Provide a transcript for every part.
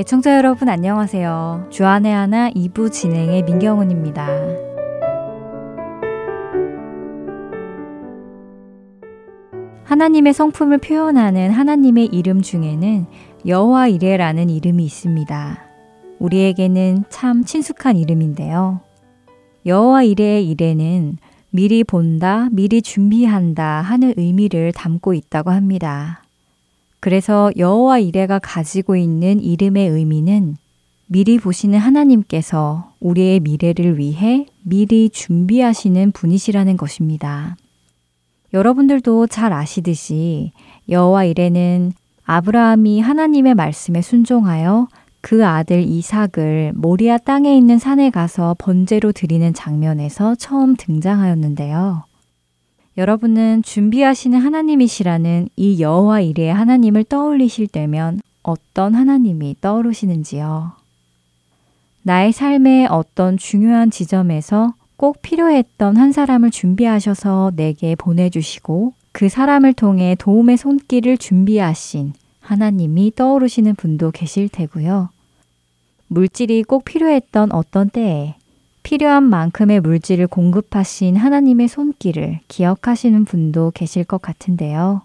애청자 여러분 안녕하세요. 주안의 하나 2부 진행의 민경훈입니다. 하나님의 성품을 표현하는 하나님의 이름 중에는 여호와 이레라는 이름이 있습니다. 우리에게는 참 친숙한 이름인데요. 여호와 이레의 이레는 미리 본다, 미리 준비한다 하는 의미를 담고 있다고 합니다. 그래서 여호와 이레가 가지고 있는 이름의 의미는 미리 보시는 하나님께서 우리의 미래를 위해 미리 준비하시는 분이시라는 것입니다. 여러분들도 잘 아시듯이 여호와 이레는 아브라함이 하나님의 말씀에 순종하여 그 아들 이삭을 모리아 땅에 있는 산에 가서 번제로 드리는 장면에서 처음 등장하였는데요. 여러분은 준비하시는 하나님이시라는 이 여호와 이레의 하나님을 떠올리실 때면 어떤 하나님이 떠오르시는지요? 나의 삶의 어떤 중요한 지점에서 꼭 필요했던 한 사람을 준비하셔서 내게 보내주시고 그 사람을 통해 도움의 손길을 준비하신 하나님이 떠오르시는 분도 계실 테고요. 물질이 꼭 필요했던 어떤 때에 필요한 만큼의 물질을 공급하신 하나님의 손길을 기억하시는 분도 계실 것 같은데요.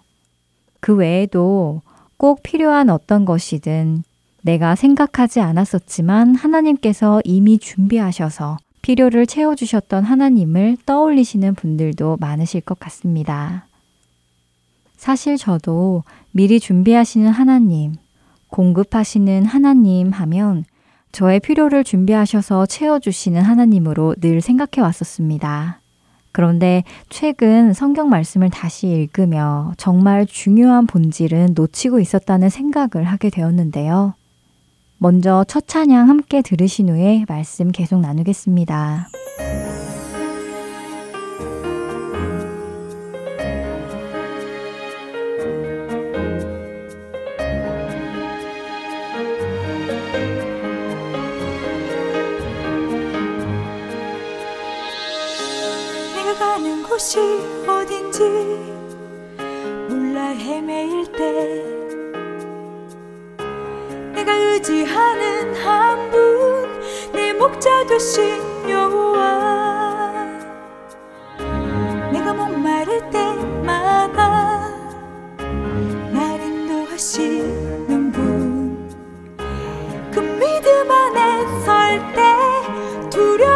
그 외에도 꼭 필요한 어떤 것이든 내가 생각하지 않았었지만 하나님께서 이미 준비하셔서 필요를 채워주셨던 하나님을 떠올리시는 분들도 많으실 것 같습니다. 사실 저도 미리 준비하시는 하나님, 공급하시는 하나님 하면 저의 필요를 준비하셔서 채워주시는 하나님으로 늘 생각해 왔었습니다. 그런데 최근 성경 말씀을 다시 읽으며 정말 중요한 본질은 놓치고 있었다는 생각을 하게 되었는데요. 먼저 첫 찬양 함께 들으신 후에 말씀 계속 나누겠습니다. 곳이 어딘지 몰라 헤매일 때. 내가 의지하는 한 분 내 목자 되신 여호와. 내가 목마를 때마다 날 인도하시는 분 그 믿음 안에 설 때 두려움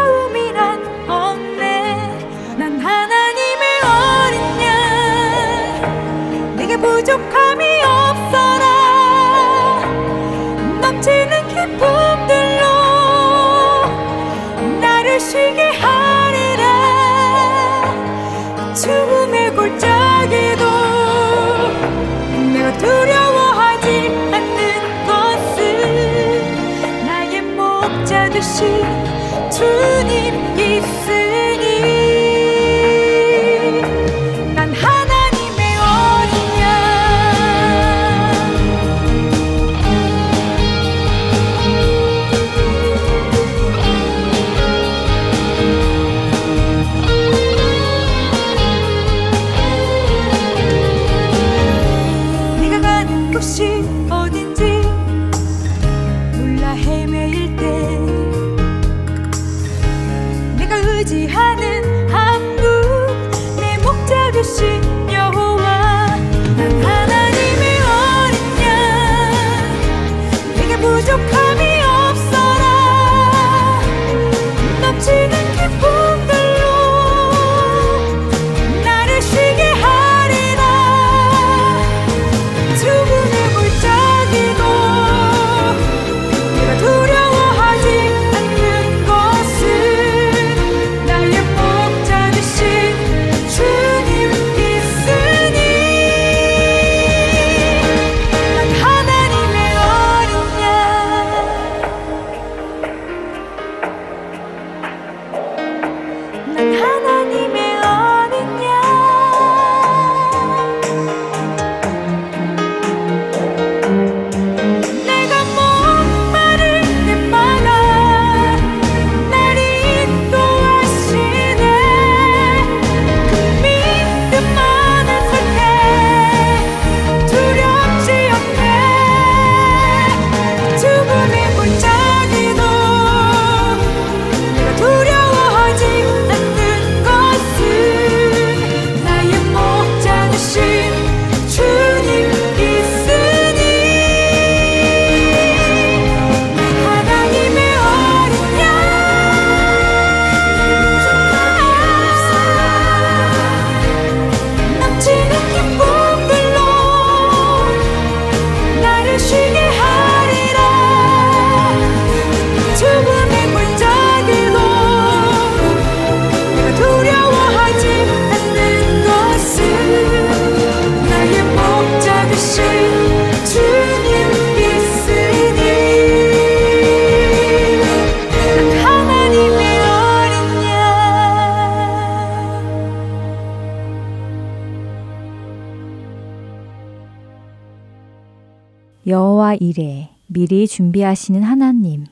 이래 미리 준비하시는 하나님,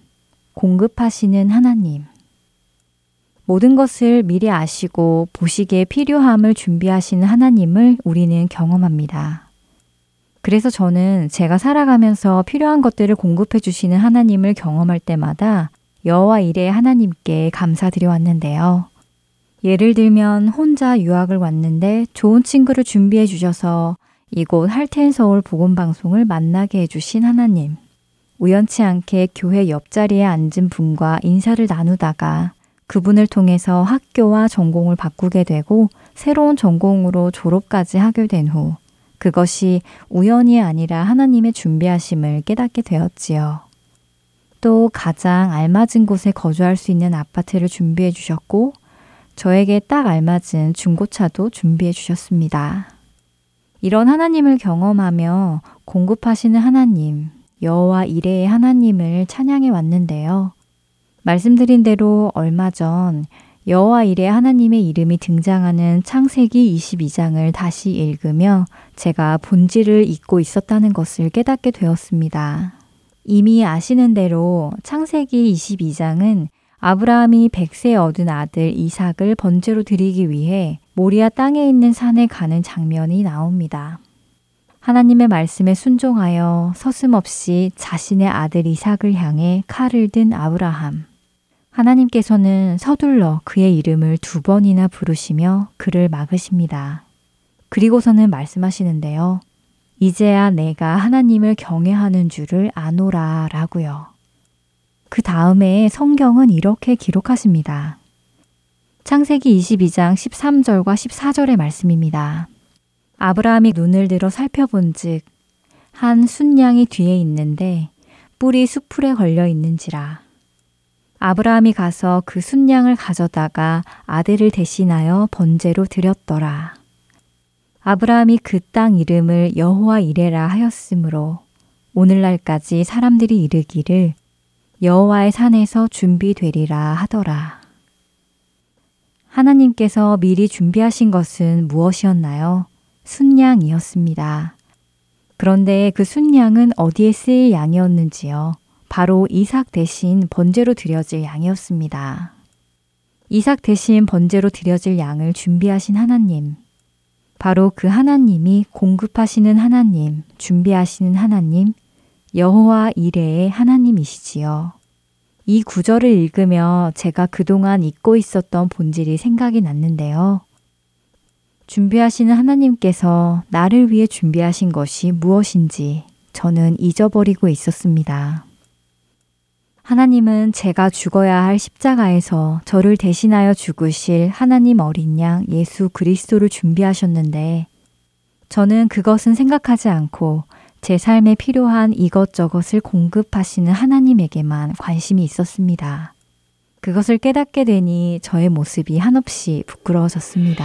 공급하시는 하나님. 모든 것을 미리 아시고 보시기에 필요함을 준비하시는 하나님을 우리는 경험합니다. 그래서 저는 제가 살아가면서 필요한 것들을 공급해 주시는 하나님을 경험할 때마다 여호와 이레 하나님께 감사드려 왔는데요. 예를 들면 혼자 유학을 왔는데 좋은 친구를 준비해 주셔서 이곳 할텐 서울 복음 방송을 만나게 해 주신 하나님. 우연치 않게 교회 옆자리에 앉은 분과 인사를 나누다가 그분을 통해서 학교와 전공을 바꾸게 되고 새로운 전공으로 졸업까지 하게 된 후 그것이 우연이 아니라 하나님의 준비하심을 깨닫게 되었지요. 또 가장 알맞은 곳에 거주할 수 있는 아파트를 준비해 주셨고 저에게 딱 알맞은 중고차도 준비해 주셨습니다. 이런 하나님을 경험하며 공급하시는 하나님, 여호와 이레의 하나님을 찬양해 왔는데요. 말씀드린 대로 얼마 전 여호와 이레 하나님의 이름이 등장하는 창세기 22장을 다시 읽으며 제가 본질을 잊고 있었다는 것을 깨닫게 되었습니다. 이미 아시는 대로 창세기 22장은 아브라함이 백세 얻은 아들 이삭을 번제로 드리기 위해 모리아 땅에 있는 산에 가는 장면이 나옵니다. 하나님의 말씀에 순종하여 서슴없이 자신의 아들 이삭을 향해 칼을 든 아브라함. 하나님께서는 서둘러 그의 이름을 두 번이나 부르시며 그를 막으십니다. 그리고서는 말씀하시는데요. 이제야 내가 하나님을 경외하는 줄을 아노라 라고요. 그 다음에 성경은 이렇게 기록하십니다. 창세기 22장 13절과 14절의 말씀입니다. 아브라함이 눈을 들어 살펴본 즉, 한 순양이 뒤에 있는데 뿔이 수풀에 걸려 있는지라. 아브라함이 가서 그 순양을 가져다가 아들을 대신하여 번제로 드렸더라. 아브라함이 그 땅 이름을 여호와 이레라 하였으므로 오늘날까지 사람들이 이르기를 여호와의 산에서 준비되리라 하더라. 하나님께서 미리 준비하신 것은 무엇이었나요? 순양이었습니다. 그런데 그 순양은 어디에 쓰일 양이었는지요? 바로 이삭 대신 번제로 드려질 양이었습니다. 이삭 대신 번제로 드려질 양을 준비하신 하나님. 바로 그 하나님이 공급하시는 하나님, 준비하시는 하나님, 여호와 이레의 하나님이시지요. 이 구절을 읽으며 제가 그동안 잊고 있었던 본질이 생각이 났는데요. 준비하시는 하나님께서 나를 위해 준비하신 것이 무엇인지 저는 잊어버리고 있었습니다. 하나님은 제가 죽어야 할 십자가에서 저를 대신하여 죽으실 하나님 어린 양 예수 그리스도를 준비하셨는데 저는 그것은 생각하지 않고 제 삶에 필요한 이것저것을 공급하시는 하나님에게만 관심이 있었습니다. 그것을 깨닫게 되니 저의 모습이 한없이 부끄러워졌습니다.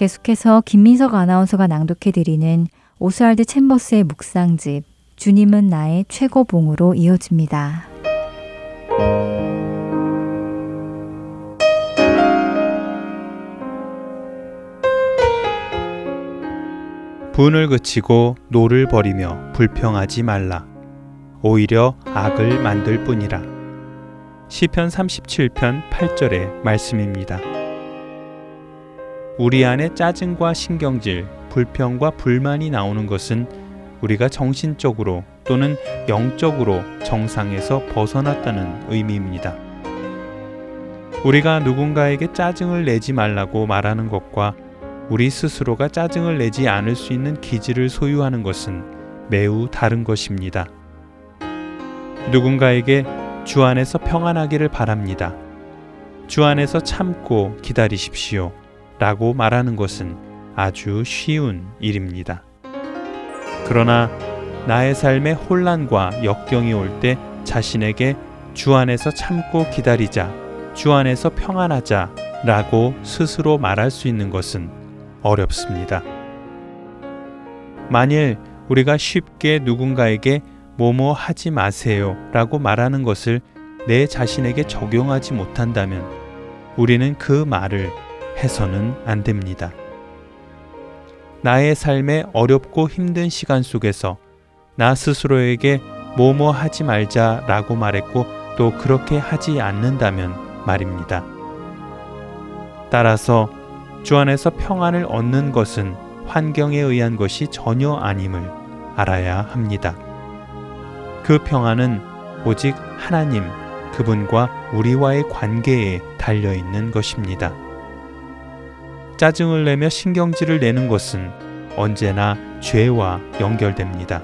계속해서 김민석 아나운서가 낭독해드리는 오스알드 챔버스의 묵상집 주님은 나의 최고봉으로 이어집니다. 분을 그치고 노를 버리며 불평하지 말라. 오히려 악을 만들 뿐이라. 시편 37편 8절의 말씀입니다. 우리 안에 짜증과 신경질, 불평과 불만이 나오는 것은 우리가 정신적으로 또는 영적으로 정상에서 벗어났다는 의미입니다. 우리가 누군가에게 짜증을 내지 말라고 말하는 것과 우리 스스로가 짜증을 내지 않을 수 있는 기질을 소유하는 것은 매우 다른 것입니다. 누군가에게 주 안에서 평안하기를 바랍니다. 주 안에서 참고 기다리십시오. 라고 말하는 것은 아주 쉬운 일입니다. 그러나 나의 삶에 혼란과 역경이 올 때 자신에게 주 안에서 참고 기다리자, 주 안에서 평안하자 라고 스스로 말할 수 있는 것은 어렵습니다. 만일 우리가 쉽게 누군가에게 뭐뭐 하지 마세요 라고 말하는 것을 내 자신에게 적용하지 못한다면 우리는 그 말을 해서는 안 됩니다. 나의 삶의 어렵고 힘든 시간 속에서 나 스스로에게 뭐뭐 하지 말자라고 말했고 또 그렇게 하지 않는다면 말입니다. 따라서 주 안에서 평안을 얻는 것은 환경에 의한 것이 전혀 아님을 알아야 합니다. 그 평안은 오직 하나님, 그분과 우리와의 관계에 달려 있는 것입니다. 짜증을 내며 신경질을 내는 것은 언제나 죄와 연결됩니다.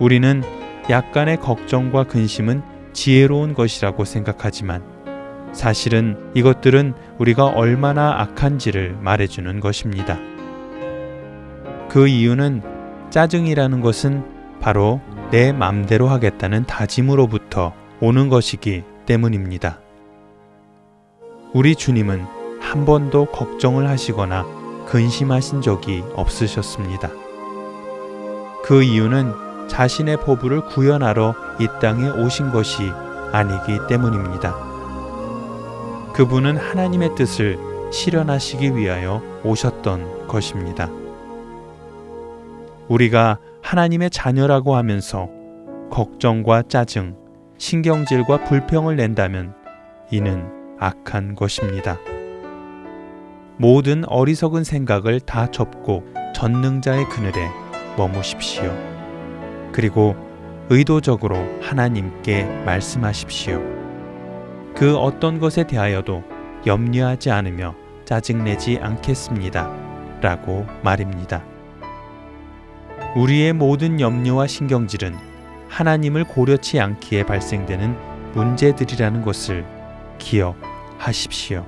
우리는 약간의 걱정과 근심은 지혜로운 것이라고 생각하지만 사실은 이것들은 우리가 얼마나 악한지를 말해주는 것입니다. 그 이유는 짜증이라는 것은 바로 내 맘대로 하겠다는 다짐으로부터 오는 것이기 때문입니다. 우리 주님은 한 번도 걱정을 하시거나 근심하신 적이 없으셨습니다. 그 이유는 자신의 포부를 구현하러 이 땅에 오신 것이 아니기 때문입니다. 그분은 하나님의 뜻을 실현하시기 위하여 오셨던 것입니다. 우리가 하나님의 자녀라고 하면서 걱정과 짜증, 신경질과 불평을 낸다면 이는 악한 것입니다. 모든 어리석은 생각을 다 접고 전능자의 그늘에 머무십시오. 그리고 의도적으로 하나님께 말씀하십시오. 그 어떤 것에 대하여도 염려하지 않으며 짜증내지 않겠습니다. 라고 말입니다. 우리의 모든 염려와 신경질은 하나님을 고려치 않기에 발생되는 문제들이라는 것을 기억하십시오.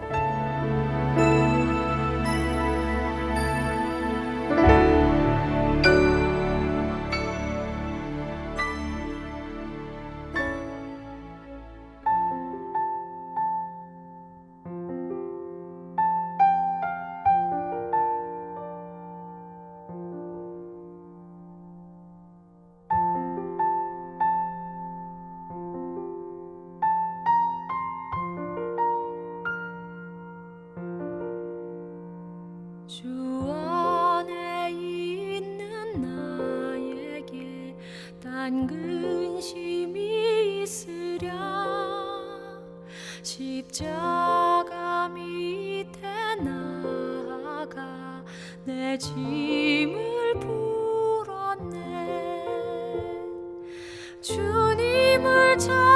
주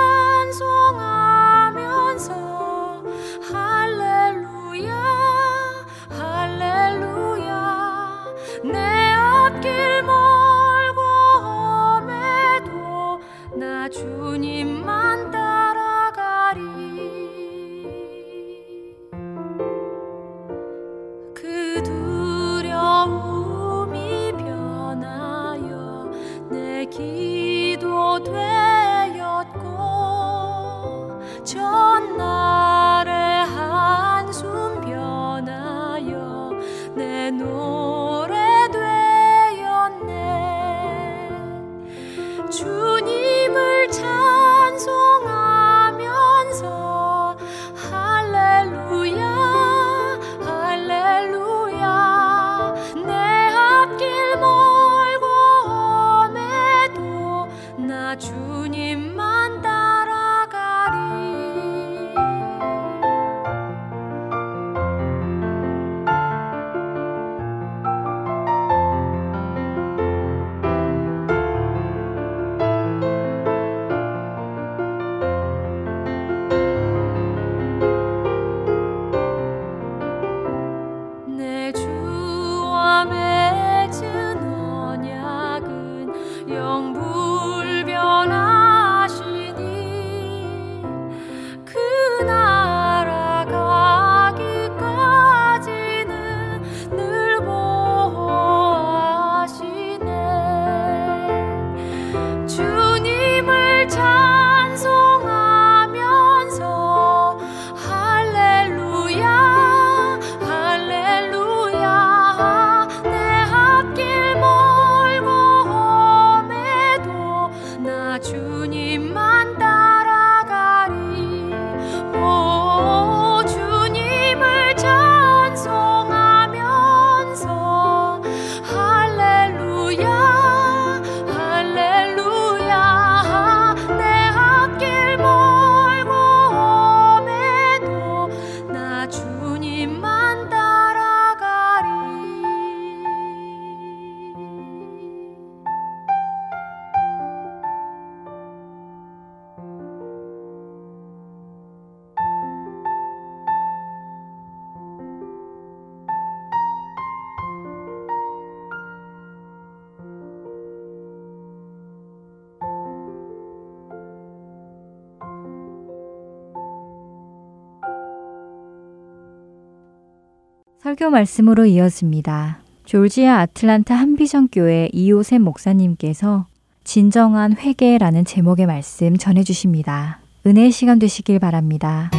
설교 말씀으로 이어집니다. 졸지아 아틀란타 한비전 교회 이호셉 목사님께서 진정한 회개라는 제목의 말씀 전해 주십니다. 은혜의 시간 되시길 바랍니다.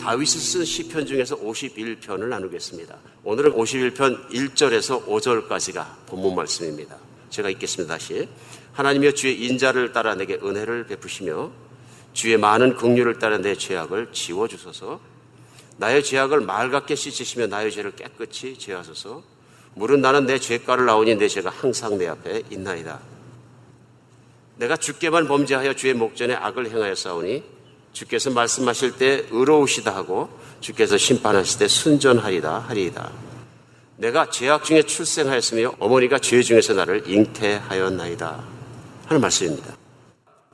다윗이 쓴 시편 중에서 51편을 나누겠습니다. 오늘은 51편 1절에서 5절까지가 본문 말씀입니다. 제가 읽겠습니다. 다시. 하나님여 주의 인자를 따라 내게 은혜를 베푸시며 주의 많은 긍휼을 따라 내 죄악을 지워 주소서. 나의 죄악을 말 같게 씻으시며 나의 죄를 깨끗이 제하소서. 물은 나는 내 죄가를 나오니 내 죄가 항상 내 앞에 있나이다. 내가 주께만 범죄하여 주의 목전에 악을 행하여 싸우니 주께서 말씀하실 때 의로우시다 하고 주께서 심판하실 때 순전하리다 하리이다. 내가 죄악 중에 출생하였으며 어머니가 죄 중에서 나를 잉태하였나이다. 하는 말씀입니다.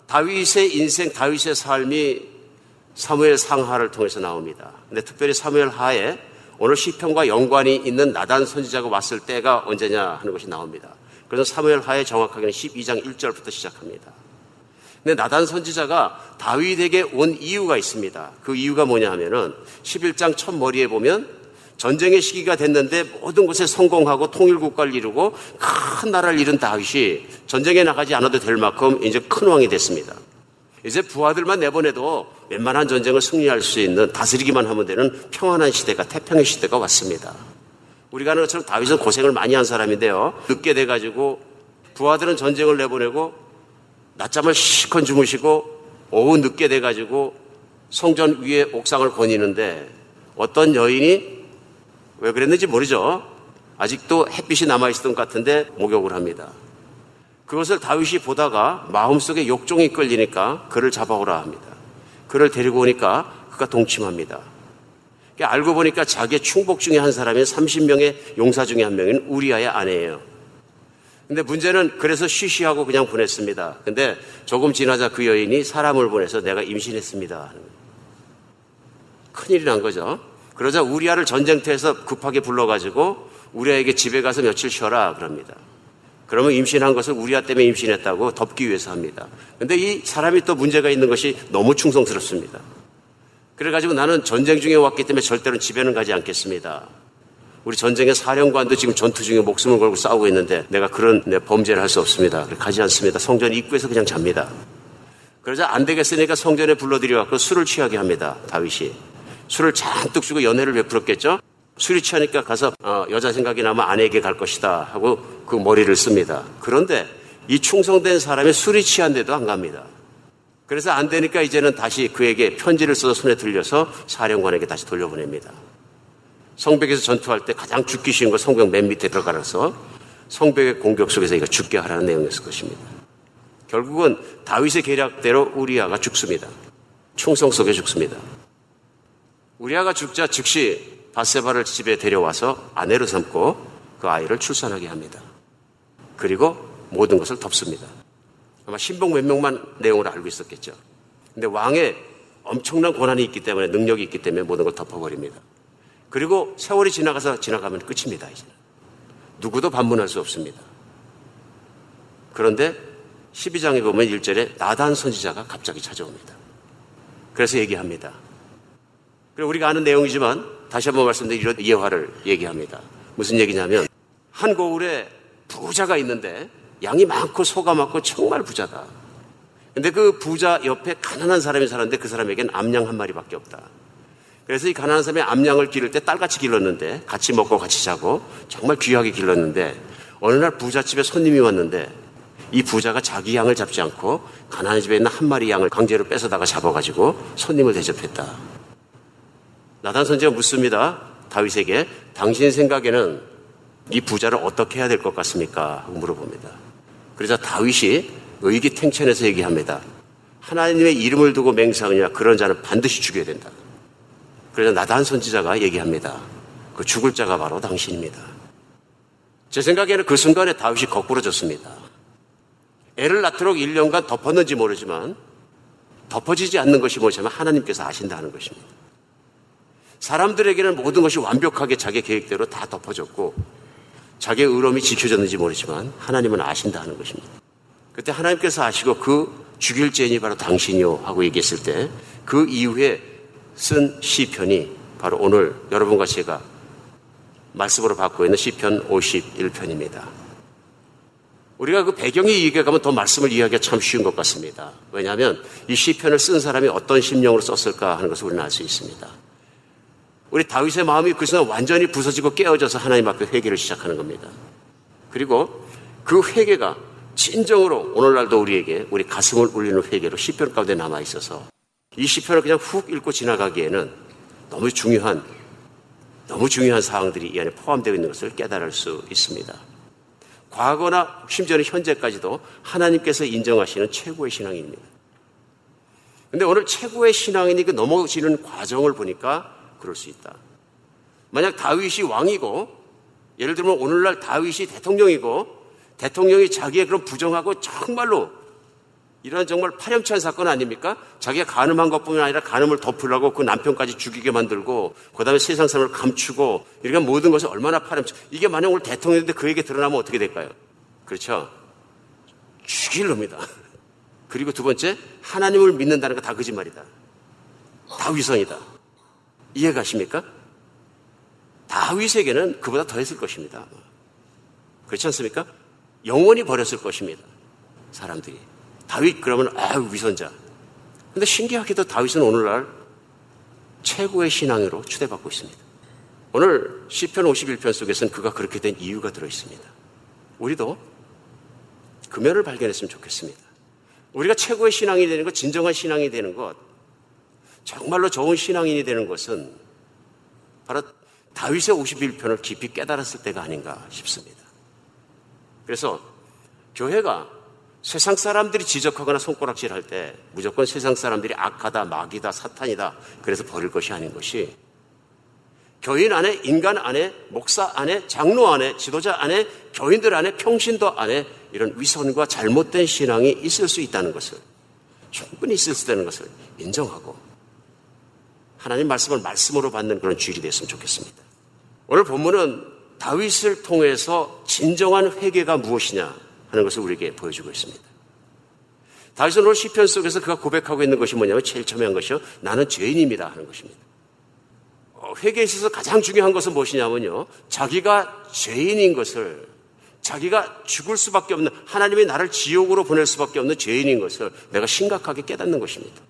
다윗의 인생, 다윗의 삶이 사무엘 상하를 통해서 나옵니다. 근데 특별히 사무엘 하에 오늘 시편과 연관이 있는 나단 선지자가 왔을 때가 언제냐 하는 것이 나옵니다. 그래서 사무엘 하에 정확하게는 12장 1절부터 시작합니다. 근데 나단 선지자가 다윗에게 온 이유가 있습니다. 그 이유가 뭐냐 하면은 11장 첫 머리에 보면 전쟁의 시기가 됐는데 모든 곳에 성공하고 통일국가를 이루고 큰 나라를 이룬 다윗이 전쟁에 나가지 않아도 될 만큼 이제 큰 왕이 됐습니다. 이제 부하들만 내보내도 웬만한 전쟁을 승리할 수 있는 다스리기만 하면 되는 평안한 시대가 태평의 시대가 왔습니다. 우리가 아는 것처럼 다윗은 고생을 많이 한 사람인데요. 늦게 돼가지고 부하들은 전쟁을 내보내고 낮잠을 실컷 주무시고 오후 늦게 돼가지고 성전 위에 옥상을 거니는데 어떤 여인이 왜 그랬는지 모르죠. 아직도 햇빛이 남아있던 것 같은데 목욕을 합니다. 그것을 다윗이 보다가 마음속에 욕종이 끌리니까 그를 잡아오라 합니다. 그를 데리고 오니까 그가 동침합니다. 알고 보니까 자기의 충복 중에 한 사람인 30명의 용사 중에 한 명인 우리아의 아내예요. 근데 문제는 그래서 쉬쉬하고 그냥 보냈습니다. 근데 조금 지나자 그 여인이 사람을 보내서 내가 임신했습니다. 큰일이 난 거죠. 그러자 우리아를 전쟁터에서 급하게 불러가지고 우리아에게 집에 가서 며칠 쉬어라 그럽니다. 그러면 임신한 것을 우리아 때문에 임신했다고 덮기 위해서 합니다. 근데 이 사람이 또 문제가 있는 것이 너무 충성스럽습니다. 그래가지고 나는 전쟁 중에 왔기 때문에 절대로 집에는 가지 않겠습니다. 우리 전쟁의 사령관도 지금 전투 중에 목숨을 걸고 싸우고 있는데 내가 그런 네, 범죄를 할 수 없습니다. 가지 않습니다. 성전 입구에서 그냥 잡니다. 그러자 안 되겠으니까 성전에 불러들여갖고 술을 취하게 합니다. 다윗이. 술을 잔뜩 주고 연애를 베풀었겠죠? 술이 취하니까 가서 어, 여자 생각이 나면 아내에게 갈 것이다 하고 그 머리를 씁니다. 그런데 이 충성된 사람이 술이 취한데도 안 갑니다. 그래서 안 되니까 이제는 다시 그에게 편지를 써서 손에 들려서 사령관에게 다시 돌려보냅니다. 성벽에서 전투할 때 가장 죽기 쉬운 거 성벽 맨 밑에 들어가서 성벽의 공격 속에서 이거 죽게 하라는 내용이었을 것입니다. 결국은 다윗의 계략대로 우리아가 죽습니다. 충성 속에 죽습니다. 우리아가 죽자 즉시 바세바를 집에 데려와서 아내로 삼고 그 아이를 출산하게 합니다. 그리고 모든 것을 덮습니다. 아마 신봉 몇 명만 내용을 알고 있었겠죠. 근데 왕의 엄청난 권한이 있기 때문에 능력이 있기 때문에 모든 걸 덮어버립니다. 그리고 세월이 지나가서 지나가면 끝입니다. 이제는. 누구도 반문할 수 없습니다. 그런데 12장에 보면 1절에 나단 선지자가 갑자기 찾아옵니다. 그래서 얘기합니다. 그리고 우리가 아는 내용이지만 다시 한번 말씀드리면 이런 예화를 얘기합니다. 무슨 얘기냐면 한 고을에 부자가 있는데 양이 많고 소가 많고 정말 부자다. 근데 그 부자 옆에 가난한 사람이 살았는데 그 사람에겐 암양 한 마리밖에 없다. 그래서 이 가난한 사람이 암양을 기를 때 딸같이 길렀는데 같이 먹고 같이 자고 정말 귀하게 길렀는데 어느 날 부잣집에 손님이 왔는데 이 부자가 자기 양을 잡지 않고 가난한 집에 있는 한 마리 양을 강제로 뺏어다가 잡아가지고 손님을 대접했다. 나단 선지가 묻습니다. 다윗에게 당신 생각에는 이 부자를 어떻게 해야 될 것 같습니까? 하고 물어봅니다. 그래서 다윗이 의기탱천해서 얘기합니다. 하나님의 이름을 두고 맹세하느냐 그런 자는 반드시 죽여야 된다. 그래서 나단 선지자가 얘기합니다. 그 죽을 자가 바로 당신입니다. 제 생각에는 그 순간에 다윗이 거꾸로졌습니다. 애를 낳도록 1년간 덮었는지 모르지만 덮어지지 않는 것이 뭐냐면 하나님께서 아신다는 것입니다. 사람들에게는 모든 것이 완벽하게 자기 계획대로 다 덮어졌고 자기의 의로움이 지켜졌는지 모르지만 하나님은 아신다 하는 것입니다. 그때 하나님께서 아시고 그 죽일 죄인이 바로 당신이요 하고 얘기했을 때 그 이후에 쓴 시편이 바로 오늘 여러분과 제가 말씀으로 받고 있는 시편 51편입니다. 우리가 그 배경이 가면 더 말씀을 이해하기가 참 쉬운 것 같습니다. 왜냐하면 이 시편을 쓴 사람이 어떤 심령으로 썼을까 하는 것을 우리는 알 수 있습니다. 우리 다윗의 마음이 그 순간 완전히 부서지고 깨어져서 하나님 앞에 회개를 시작하는 겁니다. 그리고 그 회개가 진정으로 오늘날도 우리에게 우리 가슴을 울리는 회개로 시편 가운데 남아 있어서 이 시편을 그냥 훅 읽고 지나가기에는 너무 중요한 너무 중요한 사항들이 이 안에 포함되어 있는 것을 깨달을 수 있습니다. 과거나 심지어는 현재까지도 하나님께서 인정하시는 최고의 신앙입니다. 근데 오늘 최고의 신앙인이 그 넘어지는 과정을 보니까 그럴 수 있다. 만약 다윗이 왕이고 예를 들면 오늘날 다윗이 대통령이고 대통령이 자기의 그런 부정하고 정말로 이런 정말 파렴치한 사건 아닙니까? 자기가 가늠한 것뿐만 아니라 가늠을 덮으려고 그 남편까지 죽이게 만들고 그다음에 세상 사람을 감추고 이렇게 모든 것이 얼마나 파렴치 이게 만약 오늘 대통령인데 그에게 드러나면 어떻게 될까요? 그렇죠? 죽일 놈이다. 그리고 두 번째 하나님을 믿는다는 거 다 거짓말이다. 다 위선이다. 이해가십니까? 다윗에게는 그보다 더 했을 것입니다. 그렇지 않습니까? 영원히 버렸을 것입니다. 사람들이. 다윗 그러면 아유 위선자. 근데 신기하게도 다윗은 오늘날 최고의 신앙으로 추대받고 있습니다. 오늘 시편 51편 속에서는 그가 그렇게 된 이유가 들어 있습니다. 우리도 금연을 발견했으면 좋겠습니다. 우리가 최고의 신앙이 되는 것, 진정한 신앙이 되는 것, 정말로 좋은 신앙인이 되는 것은 바로 다윗의 51편을 깊이 깨달았을 때가 아닌가 싶습니다. 그래서 교회가 세상 사람들이 지적하거나 손가락질 할 때 무조건 세상 사람들이 악하다, 마귀다, 사탄이다. 그래서 버릴 것이 아닌 것이 교인 안에, 인간 안에, 목사 안에, 장로 안에, 지도자 안에, 교인들 안에, 평신도 안에 이런 위선과 잘못된 신앙이 있을 수 있다는 것을 충분히 있을 수 있다는 것을 인정하고 하나님 말씀을 말씀으로 받는 그런 주일이 됐으면 좋겠습니다. 오늘 본문은 다윗을 통해서 진정한 회개가 무엇이냐 하는 것을 우리에게 보여주고 있습니다. 다윗은 오늘 시편 속에서 그가 고백하고 있는 것이 뭐냐면 제일 처음에 한 것이요. 나는 죄인입니다 하는 것입니다. 어, 회개에 있어서 가장 중요한 것은 무엇이냐면요. 자기가 죄인인 것을 자기가 죽을 수밖에 없는 하나님이 나를 지옥으로 보낼 수밖에 없는 죄인인 것을 내가 심각하게 깨닫는 것입니다.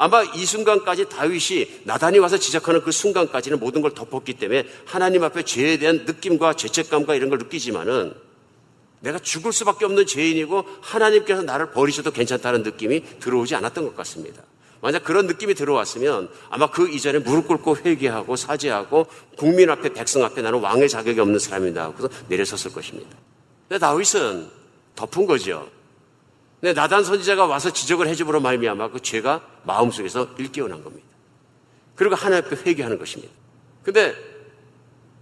아마 이 순간까지 다윗이 나단이 와서 지적하는 그 순간까지는 모든 걸 덮었기 때문에 하나님 앞에 죄에 대한 느낌과 죄책감과 이런 걸 느끼지만은 내가 죽을 수밖에 없는 죄인이고 하나님께서 나를 버리셔도 괜찮다는 느낌이 들어오지 않았던 것 같습니다. 만약 그런 느낌이 들어왔으면 아마 그 이전에 무릎 꿇고 회개하고 사죄하고 국민 앞에 백성 앞에 나는 왕의 자격이 없는 사람이다 하고서 내려섰을 것입니다. 근데 다윗은 덮은 거죠. 근데 나단 선지자가 와서 지적을 해줌으로 말미암아 그 죄가 마음속에서 일깨어난 겁니다. 그리고 하나님 앞에 회개하는 것입니다. 근데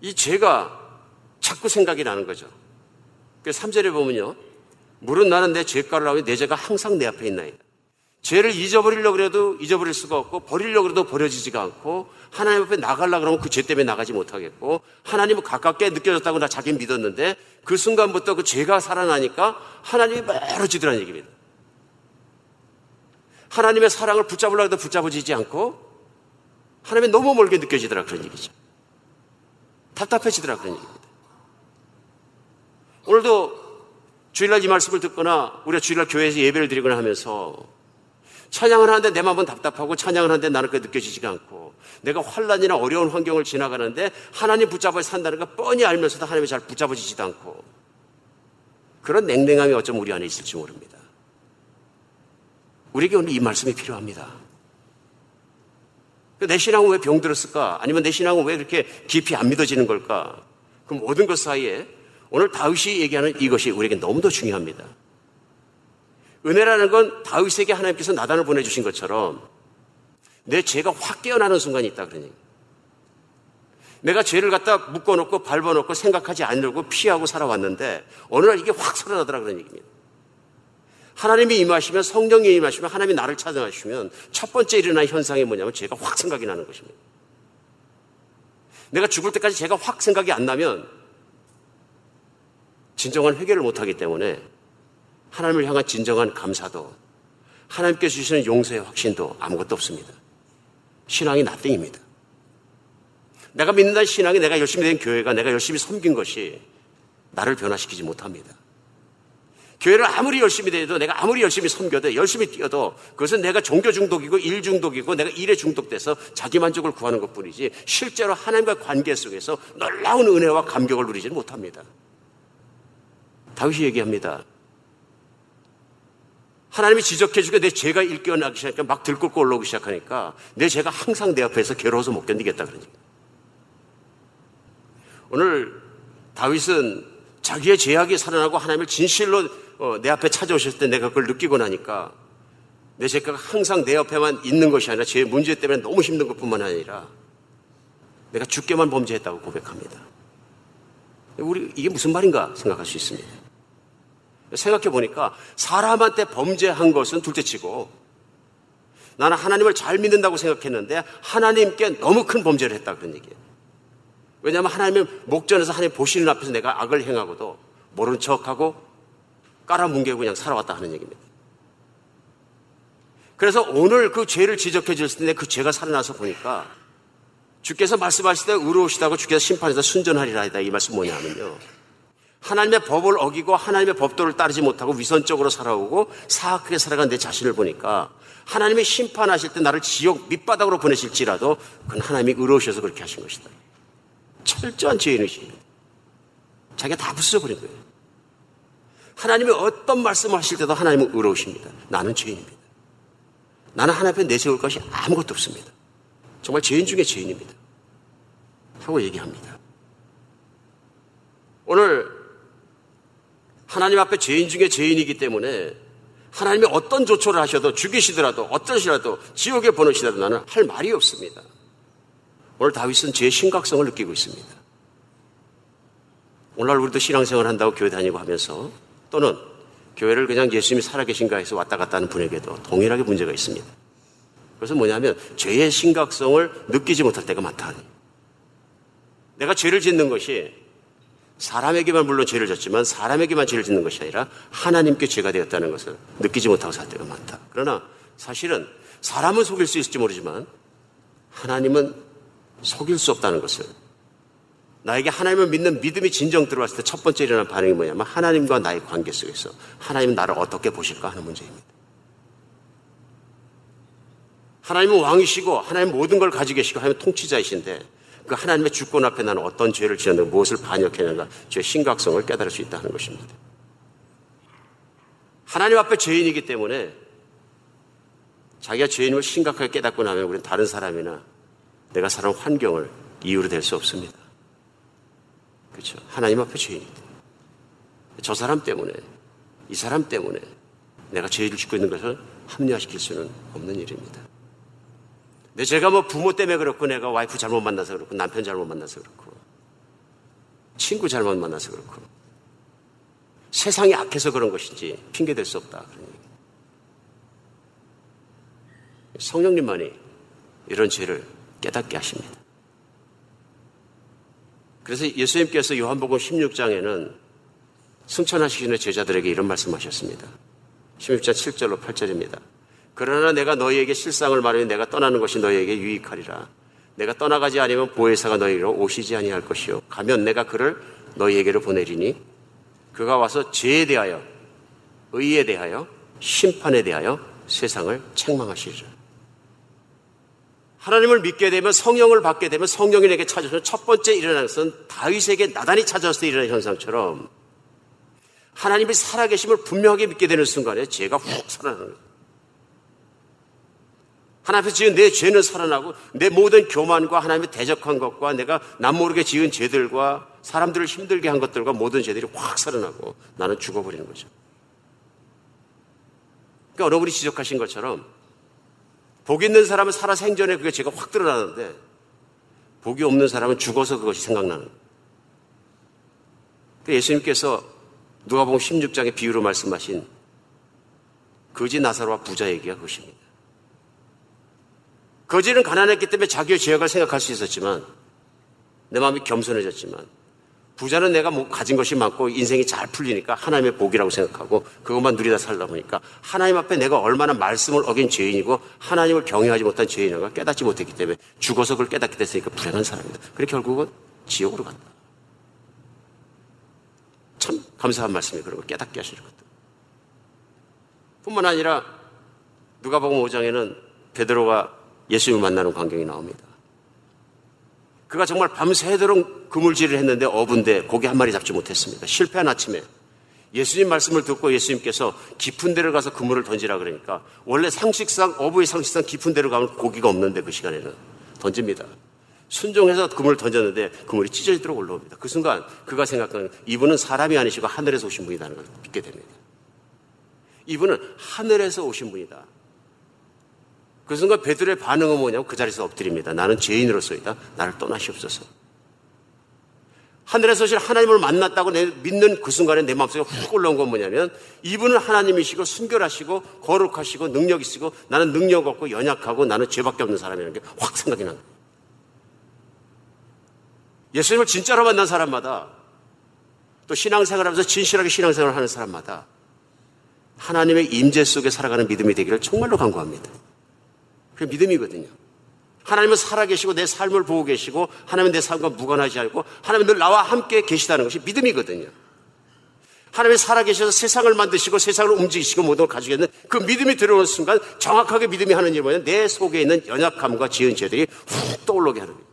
이 죄가 자꾸 생각이 나는 거죠. 그 3절에 보면요. 물은 나는 내 죄가를 하고 내 죄가 항상 내 앞에 있나이다. 죄를 잊어버리려고 그래도 잊어버릴 수가 없고 버리려고 해도 버려지지가 않고 하나님 앞에 나가려고 그러면 그 죄 때문에 나가지 못하겠고 하나님은 가깝게 느껴졌다고 나 자기 믿었는데 그 순간부터 그 죄가 살아나니까 하나님이 멀어지더라는 얘기입니다. 하나님의 사랑을 붙잡으려고 해도 붙잡아지지 않고 하나님이 너무 멀게 느껴지더라 그런 얘기죠. 답답해지더라 그런 얘기입니다. 오늘도 주일날 이 말씀을 듣거나 우리가 주일날 교회에서 예배를 드리거나 하면서 찬양을 하는데 내 마음은 답답하고 찬양을 하는데 나는 그게 느껴지지가 않고 내가 환란이나 어려운 환경을 지나가는데 하나님 붙잡아 산다는 걸 뻔히 알면서도 하나님이 잘 붙잡아지지도 않고 그런 냉랭함이 어쩜 우리 안에 있을지 모릅니다. 우리에게 오늘 이 말씀이 필요합니다. 내 신앙은 왜 병들었을까? 아니면 내 신앙은 왜 그렇게 깊이 안 믿어지는 걸까? 그 모든 것 사이에 오늘 다윗이 얘기하는 이것이 우리에게 너무도 중요합니다. 은혜라는 건 다윗에게 하나님께서 나단을 보내주신 것처럼 내 죄가 확 깨어나는 순간이 있다 그러니 내가 죄를 갖다 묶어놓고 밟아놓고 생각하지 않으려고 피하고 살아왔는데 어느 날 이게 확 살아나더라 그런 얘기입니다. 하나님이 임하시면 성령이 임하시면 하나님이 나를 찾아가시면 첫 번째 일어난 현상이 뭐냐면 죄가 확 생각이 나는 것입니다. 내가 죽을 때까지 죄가 확 생각이 안 나면 진정한 회개를 못하기 때문에 하나님을 향한 진정한 감사도 하나님께 주시는 용서의 확신도 아무것도 없습니다. 신앙이 나띵입니다. 내가 믿는다는 신앙이 내가 열심히 된 교회가 내가 열심히 섬긴 것이 나를 변화시키지 못합니다. 교회를 아무리 열심히 돼도 내가 아무리 열심히 섬겨도 열심히 뛰어도 그것은 내가 종교 중독이고 일 중독이고 내가 일에 중독돼서 자기 만족을 구하는 것 뿐이지 실제로 하나님과 관계 속에서 놀라운 은혜와 감격을 누리지는 못합니다. 다윗이 얘기합니다. 하나님이 지적해주고 내 죄가 일깨어나기 시작하니까 막 들끓고 올라오기 시작하니까 내 죄가 항상 내 앞에서 괴로워서 못 견디겠다 그러니까. 오늘 다윗은 자기의 죄악이 살아나고 하나님을 진실로 어, 내 앞에 찾아오실 때 내가 그걸 느끼고 나니까 내 죄가 항상 내 옆에만 있는 것이 아니라 제 문제 때문에 너무 힘든 것뿐만 아니라 내가 죽게만 범죄했다고 고백합니다. 우리 이게 무슨 말인가 생각할 수 있습니다. 생각해 보니까 사람한테 범죄한 것은 둘째 치고 나는 하나님을 잘 믿는다고 생각했는데 하나님께 너무 큰 범죄를 했다 그런 얘기예요. 왜냐하면 하나님의 목전에서 하나님 보시는 앞에서 내가 악을 행하고도 모른 척하고 깔아뭉개고 그냥 살아왔다 하는 얘기입니다. 그래서 오늘 그 죄를 지적해 줬을 때 그 죄가 살아나서 보니까 주께서 말씀하실 때 의로우시다고 주께서 심판해서 순전하리라 했다. 이 말씀 뭐냐면요. 하나님의 법을 어기고 하나님의 법도를 따르지 못하고 위선적으로 살아오고 사악하게 살아간 내 자신을 보니까 하나님이 심판하실 때 나를 지옥 밑바닥으로 보내실지라도 그건 하나님이 의로우셔서 그렇게 하신 것이다. 철저한 죄인의식입니다. 자기가 다 부숴버린 거예요. 하나님이 어떤 말씀을 하실 때도 하나님은 의로우십니다. 나는 죄인입니다. 나는 하나님 앞에 내세울 것이 아무것도 없습니다. 정말 죄인 중에 죄인입니다. 하고 얘기합니다. 오늘 하나님 앞에 죄인 중에 죄인이기 때문에 하나님이 어떤 조처를 하셔도 죽이시더라도 어떠시라도 지옥에 보내시더라도 나는 할 말이 없습니다. 오늘 다윗은 제 심각성을 느끼고 있습니다. 오늘날 우리도 신앙생활 한다고 교회 다니고 하면서 또는 교회를 그냥 예수님이 살아계신가 해서 왔다 갔다 하는 분에게도 동일하게 문제가 있습니다. 그래서 뭐냐면 죄의 심각성을 느끼지 못할 때가 많다. 내가 죄를 짓는 것이 사람에게만 물론 죄를 졌지만 사람에게만 죄를 짓는 것이 아니라 하나님께 죄가 되었다는 것을 느끼지 못하고 살 때가 많다. 그러나 사실은 사람은 속일 수 있을지 모르지만 하나님은 속일 수 없다는 것을 나에게 하나님을 믿는 믿음이 진정 들어왔을 때 첫 번째 일어난 반응이 뭐냐면 하나님과 나의 관계 속에서 하나님은 나를 어떻게 보실까 하는 문제입니다. 하나님은 왕이시고 하나님 모든 걸 가지고 계시고 하나님 통치자이신데 그 하나님의 주권 앞에 나는 어떤 죄를 지었는가 무엇을 반역했는가 죄의 심각성을 깨달을 수 있다는 것입니다. 하나님 앞에 죄인이기 때문에 자기가 죄인을 심각하게 깨닫고 나면 우리는 다른 사람이나 내가 사는 환경을 이유로 될 수 없습니다. 그렇죠. 하나님 앞에 때문에. 저 사람 때문에, 이 사람 때문에 내가 죄를 짓고 있는 것을 합리화시킬 수는 없는 일입니다. 제가 뭐 부모 때문에 그렇고 내가 와이프 잘못 만나서 그렇고 남편 잘못 만나서 그렇고 친구 잘못 만나서 그렇고 세상이 악해서 그런 것인지 핑계 댈 수 없다. 성령님만이 이런 죄를 깨닫게 하십니다. 그래서 예수님께서 요한복음 16장에는 승천하시기 전에 제자들에게 이런 말씀하셨습니다. 16장 7절로 8절입니다. 그러나 내가 너희에게 실상을 말하면 내가 떠나는 것이 너희에게 유익하리라. 내가 떠나가지 않으면 보혜사가 너희로 오시지 아니할 것이요. 가면 내가 그를 너희에게로 보내리니 그가 와서 죄에 대하여 의에 대하여 심판에 대하여 세상을 책망하시리라. 하나님을 믿게 되면 성령을 받게 되면 성령이 내게 찾아서 첫 번째 일어나는 것은 다윗에게 나단이 찾아왔을 때 일어나는 현상처럼 하나님이 살아계심을 분명하게 믿게 되는 순간에 죄가 훅 살아나는 거예요. 하나님 앞에 지은 내 죄는 살아나고 내 모든 교만과 하나님의 대적한 것과 내가 남모르게 지은 죄들과 사람들을 힘들게 한 것들과 모든 죄들이 확 살아나고 나는 죽어버리는 거죠. 그러니까 여러분이 지적하신 것처럼 복 있는 사람은 살아 생전에 그게 죄가 확 드러나는데 복이 없는 사람은 죽어서 그것이 생각나는 거예요. 그러니까 예수님께서 누가복음 16장의 비유로 말씀하신 거지 나사로와 부자 얘기가 그것입니다. 거지는 가난했기 때문에 자기의 죄악을 생각할 수 있었지만 내 마음이 겸손해졌지만 부자는 내가 뭐 가진 것이 많고 인생이 잘 풀리니까 하나님의 복이라고 생각하고 그것만 누리다 살다 보니까 하나님 앞에 내가 얼마나 말씀을 어긴 죄인이고 하나님을 경외하지 못한 죄인인가 깨닫지 못했기 때문에 죽어서 그걸 깨닫게 됐으니까 불행한 사람이다. 그래 결국은 지옥으로 간다. 참 감사한 말씀이 그런 걸 깨닫게 하시는 것들. 뿐만 아니라 누가복음 5장에는 베드로가 예수님을 만나는 광경이 나옵니다. 그가 정말 밤새도록 그물질을 했는데 어분데 고기 한 마리 잡지 못했습니다. 실패한 아침에 예수님 말씀을 듣고 예수님께서 깊은 데를 가서 그물을 던지라 그러니까 원래 상식상 어부의 상식상 깊은 데로 가면 고기가 없는데 그 시간에는 던집니다. 순종해서 그물을 던졌는데 그물이 찢어지도록 올라옵니다. 그 순간 그가 생각하는 이분은 사람이 아니시고 하늘에서 오신 분이라는 걸 믿게 됩니다. 이분은 하늘에서 오신 분이다. 그 순간 베드로의 반응은 뭐냐고 그 자리에서 엎드립니다. 나는 죄인으로서이다. 나를 떠나시옵소서. 하늘에서 오신 하나님을 만났다고 내 믿는 그 순간에 내 마음속에 훅 올라온 건 뭐냐면 이분은 하나님이시고 순결하시고 거룩하시고 능력 있으시고 나는 능력 없고 연약하고 나는 죄밖에 없는 사람이라는 게 확 생각이 거예요. 예수님을 진짜로 만난 사람마다 또 신앙생활하면서 진실하게 신앙생활을 하는 사람마다 하나님의 임재 속에 살아가는 믿음이 되기를 정말로 간구합니다. 그게 믿음이거든요. 하나님은 살아계시고 내 삶을 보고 계시고 하나님은 내 삶과 무관하지 않고 하나님은 늘 나와 함께 계시다는 것이 믿음이거든요. 하나님이 살아계셔서 세상을 만드시고 세상을 움직이시고 모든 걸 가지고 있는 그 믿음이 들어오는 순간 정확하게 믿음이 하는 일이 뭐냐면 내 속에 있는 연약함과 지은 죄들이 훅 떠올르게 하는 거예요.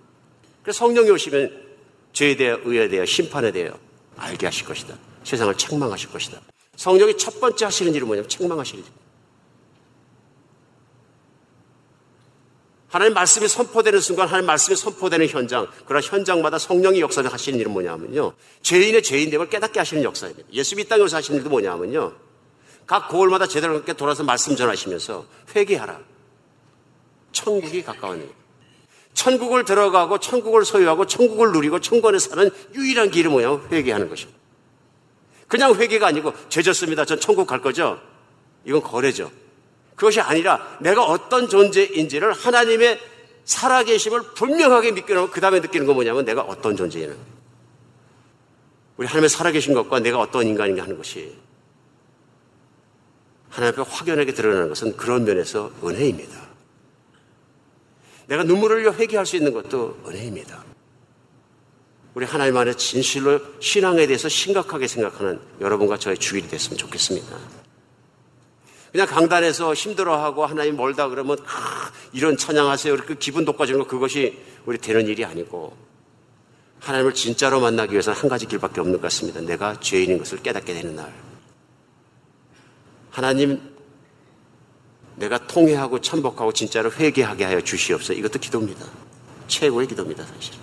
그래서 성령이 오시면 죄에 대해 의에 대해 심판에 대해 알게 하실 것이다. 세상을 책망하실 것이다. 성령이 첫 번째 하시는 일은 뭐냐면 책망하시는 일. 하나님 말씀이 선포되는 순간 하나님 말씀이 선포되는 현장, 그런 현장마다 성령이 역사를 하시는 일은 뭐냐면요. 죄인의 죄인됨을 깨닫게 하시는 역사입니다. 예수 이 땅에 오서 하시는 일도 뭐냐면요. 각 고을마다 제대로 함께 돌아서 말씀 전하시면서 회개하라. 천국이 가까웠니 천국을 들어가고 천국을 소유하고 천국을 누리고 천국에 사는 유일한 길이 뭐냐? 회개하는 것입니다. 그냥 회개가 아니고 죄졌습니다. 전 천국 갈 거죠? 이건 거래죠. 그것이 아니라 내가 어떤 존재인지를 하나님의 살아계심을 분명하게 믿고 그 다음에 느끼는 건 뭐냐면 내가 어떤 존재냐는 우리 하나님의 살아계신 것과 내가 어떤 인간인가 하는 것이 하나님 앞에 확연하게 드러나는 것은 그런 면에서 은혜입니다. 내가 눈물을 흘려 회개할 수 있는 것도 은혜입니다. 우리 하나님 안에 진실로 신앙에 대해서 심각하게 생각하는 여러분과 저의 주일이 됐으면 좋겠습니다. 그냥 강단에서 힘들어하고 하나님 멀다 그러면 아, 이런 찬양하세요. 이렇게 기분 돋궈주는 거 그것이 우리 되는 일이 아니고 하나님을 진짜로 만나기 위해서는 한 가지 길밖에 없는 것 같습니다. 내가 죄인인 것을 깨닫게 되는 날. 하나님, 내가 통회하고 참복하고 진짜로 회개하게 하여 주시옵소서. 이것도 기도입니다. 최고의 기도입니다, 사실.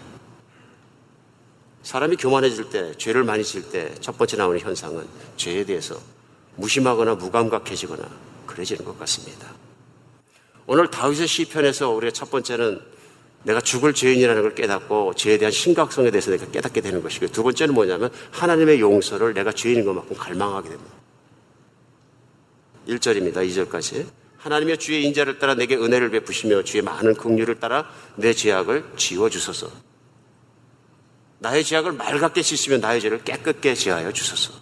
사람이 교만해질 때, 죄를 많이 질 때 첫 번째 나오는 현상은 죄에 대해서 무심하거나 무감각해지거나 그래지는 것 같습니다. 오늘 다윗의 시편에서 우리가 첫 번째는 내가 죽을 죄인이라는 걸 깨닫고 죄에 대한 심각성에 대해서 내가 깨닫게 되는 것이고 두 번째는 뭐냐면 하나님의 용서를 내가 죄인인 것만큼 갈망하게 됩니다. 1절입니다. 2절까지. 하나님의 주의 인자를 따라 내게 은혜를 베푸시며 주의 많은 긍휼을 따라 내 죄악을 지워 주소서. 나의 죄악을 맑게 씻으며 나의 죄를 깨끗게 제하여 주소서.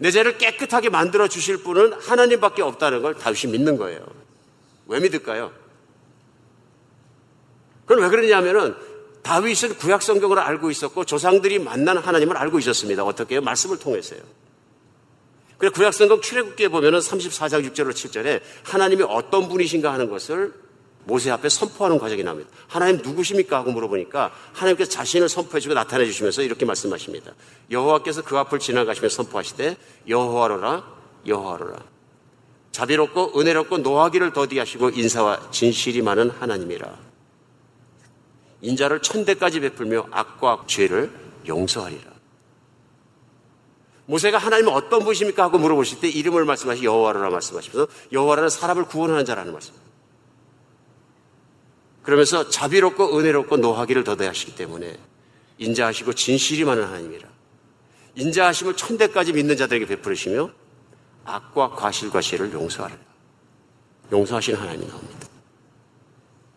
내 죄를 깨끗하게 만들어 주실 분은 하나님밖에 없다는 걸 다윗이 믿는 거예요. 왜 믿을까요? 그럼 왜 그러냐면은 다윗은 구약 성경을 알고 있었고 조상들이 만난 하나님을 알고 있었습니다. 어떻게 요 말씀을 통해서요. 그래 구약 성경 출애굽기에 보면은 34장 6절로 7절에 하나님이 어떤 분이신가 하는 것을 모세 앞에 선포하는 과정이 나옵니다. 하나님 누구십니까? 하고 물어보니까 하나님께서 자신을 선포해 주고 나타내 주시면서 이렇게 말씀하십니다. 여호와께서 그 앞을 지나가시며 선포하시되 여호와로라 여호와로라 자비롭고 은혜롭고 노하기를 더디하시고 인사와 진실이 많은 하나님이라 인자를 천대까지 베풀며 악과 죄를 용서하리라. 모세가 하나님은 어떤 분이십니까? 하고 물어보실 때 이름을 말씀하시 여호와로라 말씀하시면서 여호와라는 사람을 구원하는 자라는 말씀. 그러면서 자비롭고 은혜롭고 노하기를 더대하시기 때문에 인자하시고 진실이 많은 하나님이라. 인자하심을 천대까지 믿는 자들에게 베풀으시며 악과 과실과 죄를 용서하라. 용서하시는 하나님이 나옵니다.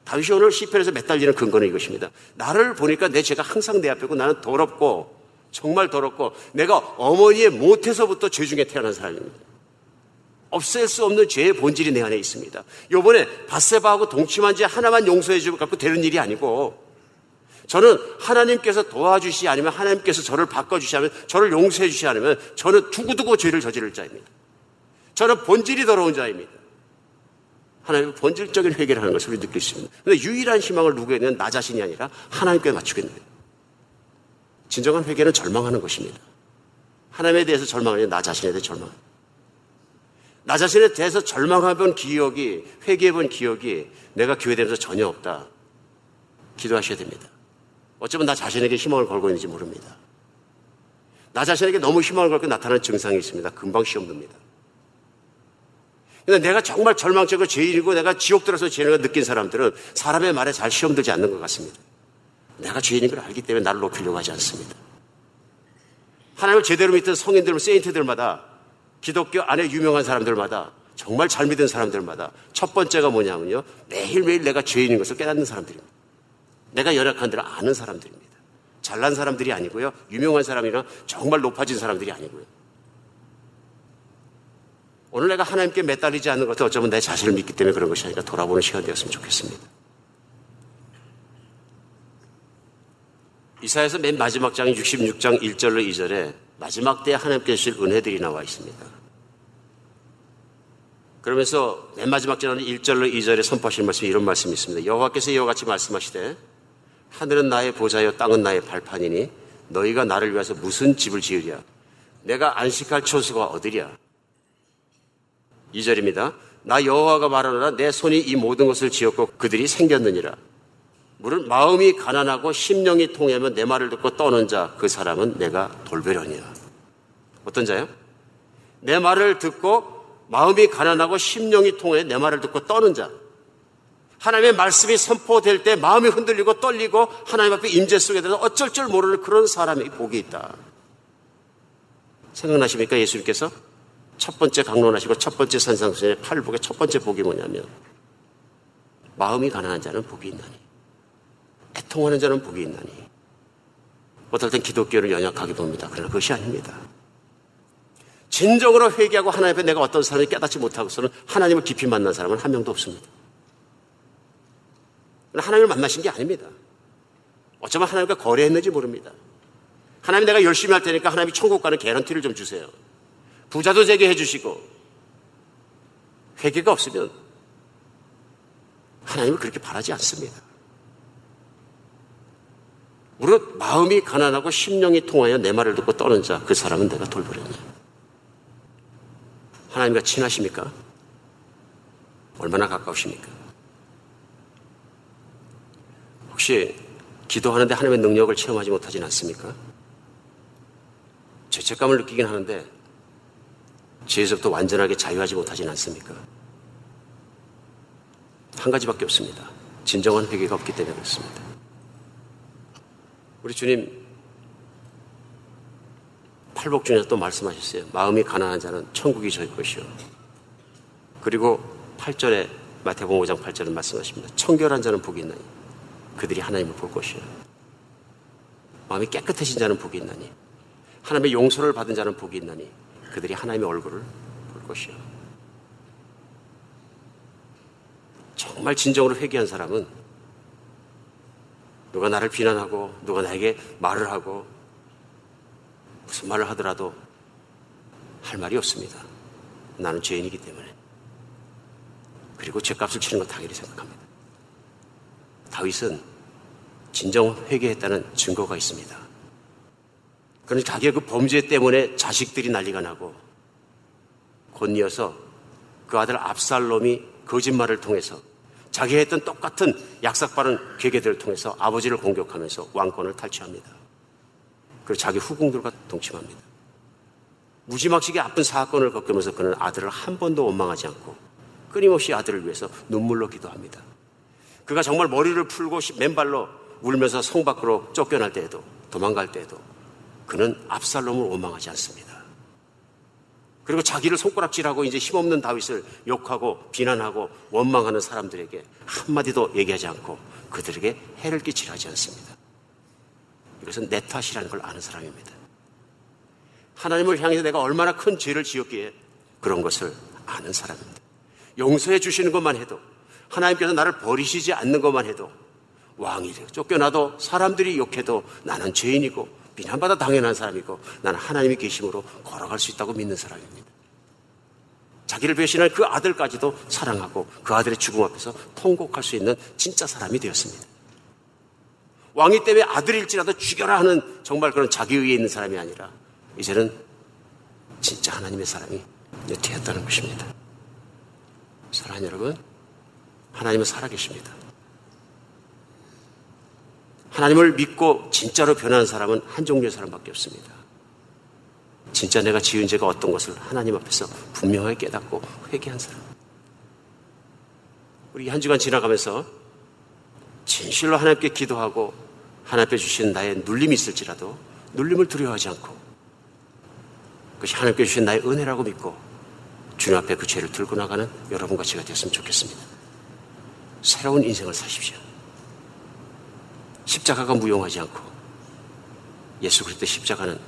다윗이 오늘 시편에서 매달리는 근거는 이것입니다. 나를 보니까 내 죄가 항상 내 앞에고 나는 더럽고 정말 더럽고 내가 어머니의 못해서부터 죄 중에 태어난 사람입니다. 없앨 수 없는 죄의 본질이 내 안에 있습니다. 요번에 바세바하고 동침한 죄 하나만 용서해 주고 갖고 되는 일이 아니고 저는 하나님께서 도와주시 아니면 하나님께서 저를 바꿔주시 하면 저를 용서해 주시 않으면 저는 두고두고 죄를 저지를 자입니다. 저는 본질이 더러운 자입니다. 하나님의 본질적인 회개를 하는 것을 우리 느낄 수 있습니다. 근데 유일한 희망을 누구에게는 나 자신이 아니라 하나님께 맞추겠는 거예요. 진정한 회개는 절망하는 것입니다. 하나님에 대해서 절망하니 나 자신에 대해 절망합니다. 나 자신에 대해서 절망해본 기억이, 회개해본 기억이 내가 교회 되면서 전혀 없다. 기도하셔야 됩니다. 어쩌면 나 자신에게 희망을 걸고 있는지 모릅니다. 나 자신에게 너무 희망을 걸고 나타나는 증상이 있습니다. 금방 시험 듭니다. 근데 내가 정말 절망적으로 죄인이고 내가 지옥 들어서 죄인을 느낀 사람들은 사람의 말에 잘 시험 들지 않는 것 같습니다. 내가 죄인인 걸 알기 때문에 나를 높이려고 하지 않습니다. 하나님을 제대로 믿던 성인들, 세인트들마다 기독교 안에 유명한 사람들마다 정말 잘 믿은 사람들마다 첫 번째가 뭐냐면요. 매일매일 내가 죄인인 것을 깨닫는 사람들입니다. 내가 연약한 데를 아는 사람들입니다. 잘난 사람들이 아니고요. 유명한 사람이나 정말 높아진 사람들이 아니고요. 오늘 내가 하나님께 매달리지 않는 것도 어쩌면 내 자신을 믿기 때문에 그런 것이 아니라 돌아보는 시간 되었으면 좋겠습니다. 이사에서 맨 마지막 장 66장 1절로 2절에 마지막 때에 하나님께 주실 은혜들이 나와 있습니다. 그러면서 맨 마지막 절은 1절로 2절에 선포하신 말씀이 이런 말씀이 있습니다. 여호와께서 이와 같이 말씀하시되 하늘은 나의 보좌여 땅은 나의 발판이니 너희가 나를 위해서 무슨 집을 지으랴 내가 안식할 초수가 어디랴 2절입니다. 나 여호와가 말하노라 내 손이 이 모든 것을 지었고 그들이 생겼느니라. 물은 마음이 가난하고 심령이 통하면 내 말을 듣고 떠는 자 그 사람은 내가 돌베려니라. 어떤 자요? 내 말을 듣고 마음이 가난하고 심령이 통해 내 말을 듣고 떠는 자. 하나님의 말씀이 선포될 때 마음이 흔들리고 떨리고 하나님 앞에 임재 속에 들어서 어쩔 줄 모르는 그런 사람이 복이 있다. 생각나십니까? 예수님께서 첫 번째 강론하시고 첫 번째 산상수의 팔복의 첫 번째 복이 뭐냐면 마음이 가난한 자는 복이 있나니 애통하는 자는 복이 있나니 어떨 땐 기독교를 연약하게 봅니다. 그러나 그것이 아닙니다. 진정으로 회개하고 하나님 앞에 내가 어떤 사람이 깨닫지 못하고서는 하나님을 깊이 만난 사람은 한 명도 없습니다. 하나님을 만나신 게 아닙니다. 어쩌면 하나님과 거래했는지 모릅니다. 하나님 내가 열심히 할 테니까 하나님이 천국 가는 개런티를 좀 주세요. 부자도 되게 해주시고 회개가 없으면 하나님을 그렇게 바라지 않습니다. 무릇 마음이 가난하고 심령이 통하여 내 말을 듣고 떠는 자 그 사람은 내가 돌보렸냐. 하나님과 친하십니까? 얼마나 가까우십니까? 혹시 기도하는데 하나님의 능력을 체험하지 못하진 않습니까? 죄책감을 느끼긴 하는데 죄에서부터 완전하게 자유하지 못하진 않습니까? 한 가지밖에 없습니다. 진정한 회개가 없기 때문에 그렇습니다. 우리 주님 팔복 중에서 또 말씀하셨어요. 마음이 가난한 자는 천국이 저희 것이요. 그리고 8절에 마태복음 5장 8절에 말씀하십니다. 청결한 자는 복이 있나니 그들이 하나님을 볼 것이요. 마음이 깨끗해진 자는 복이 있나니 하나님의 용서를 받은 자는 복이 있나니 그들이 하나님의 얼굴을 볼 것이요. 정말 진정으로 회개한 사람은 누가 나를 비난하고 누가 나에게 말을 하고 무슨 말을 하더라도 할 말이 없습니다. 나는 죄인이기 때문에. 그리고 죄값을 치는 건 당연히 생각합니다. 다윗은 진정 회개했다는 증거가 있습니다. 그런데 자기의 그 범죄 때문에 자식들이 난리가 나고 곧이어서 그 아들 압살롬이 거짓말을 통해서 자기가 했던 똑같은 약삭바른 계계들을 통해서 아버지를 공격하면서 왕권을 탈취합니다. 그리고 자기 후궁들과 동침합니다. 무지막지하게 아픈 사건을 겪으면서 그는 아들을 한 번도 원망하지 않고 끊임없이 아들을 위해서 눈물로 기도합니다. 그가 정말 머리를 풀고 맨발로 울면서 성 밖으로 쫓겨날 때에도 도망갈 때에도 그는 압살롬을 원망하지 않습니다. 그리고 자기를 손가락질하고 이제 힘없는 다윗을 욕하고 비난하고 원망하는 사람들에게 한마디도 얘기하지 않고 그들에게 해를 끼치려 하지 않습니다. 이것은 내 탓이라는 걸 아는 사람입니다. 하나님을 향해서 내가 얼마나 큰 죄를 지었기에 그런 것을 아는 사람입니다. 용서해 주시는 것만 해도 하나님께서 나를 버리시지 않는 것만 해도 왕이 쫓겨나도 사람들이 욕해도 나는 죄인이고 비난받아 당연한 사람이고 나는 하나님이 계심으로 걸어갈 수 있다고 믿는 사람입니다. 자기를 배신할 그 아들까지도 사랑하고 그 아들의 죽음 앞에서 통곡할 수 있는 진짜 사람이 되었습니다. 왕이 때문에 아들일지라도 죽여라 하는 정말 그런 자기의에 있는 사람이 아니라 이제는 진짜 하나님의 사람이 되었다는 것입니다. 사랑하는 여러분, 하나님은 살아계십니다. 하나님을 믿고 진짜로 변한 사람은 한 종류의 사람밖에 없습니다. 진짜 내가 지은 죄가 어떤 것을 하나님 앞에서 분명하게 깨닫고 회개한 사람. 우리 한 주간 지나가면서 진실로 하나님께 기도하고 하나님 앞에 주신 나의 눌림이 있을지라도 눌림을 두려워하지 않고 그것이 하나님께 주신 나의 은혜라고 믿고 주님 앞에 그 죄를 들고 나가는 여러분과 제가 되었으면 좋겠습니다. 새로운 인생을 사십시오. 십자가가 무용하지 않고 예수 그리스도 십자가는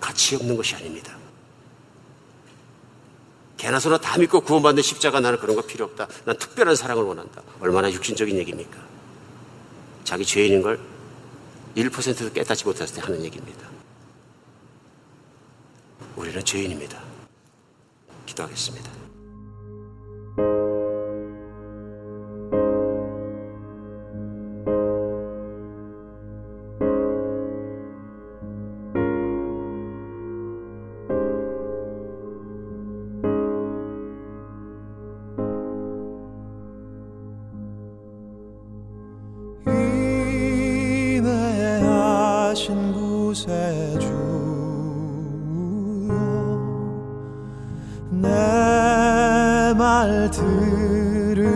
가치 없는 것이 아닙니다. 개나 소나 다 믿고 구원받는 십자가 나는 그런 거 필요 없다. 난 특별한 사랑을 원한다. 얼마나 육신적인 얘기입니까? 자기 죄인인 걸 1%도 깨닫지 못했을 때 하는 얘기입니다. 우리는 죄인입니다. 기도하겠습니다. 말 들으사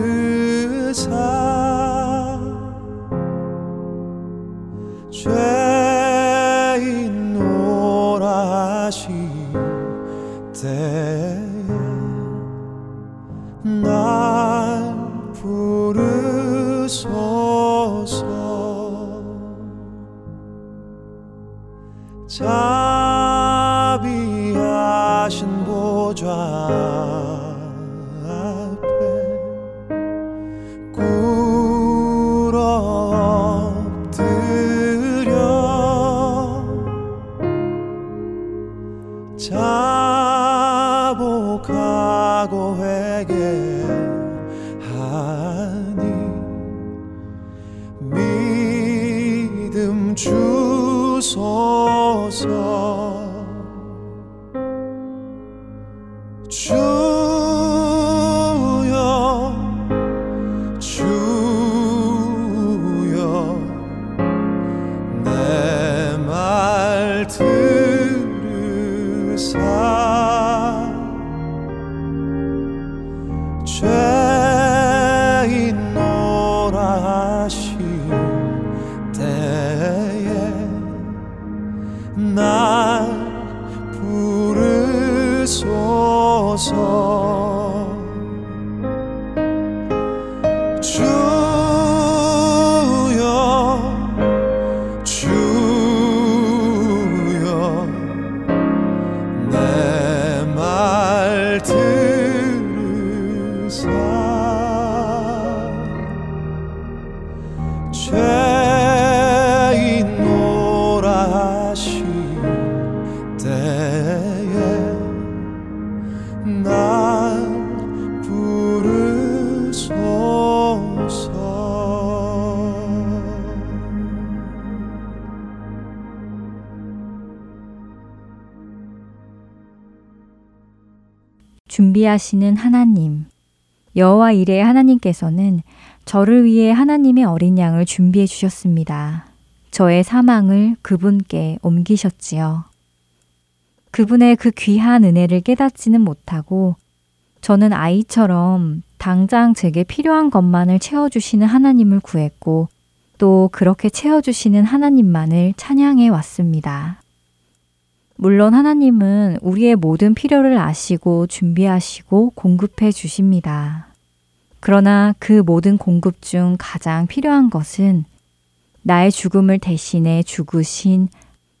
준비하시는 하나님. 여호와 이레 하나님께서는 저를 위해 하나님의 어린 양을 준비해 주셨습니다. 저의 사망을 그분께 옮기셨지요. 그분의 그 귀한 은혜를 깨닫지는 못하고 저는 아이처럼 당장 제게 필요한 것만을 채워주시는 하나님을 구했고 또 그렇게 채워주시는 하나님만을 찬양해 왔습니다. 물론 하나님은 우리의 모든 필요를 아시고 준비하시고 공급해 주십니다. 그러나 그 모든 공급 중 가장 필요한 것은 나의 죽음을 대신해 죽으신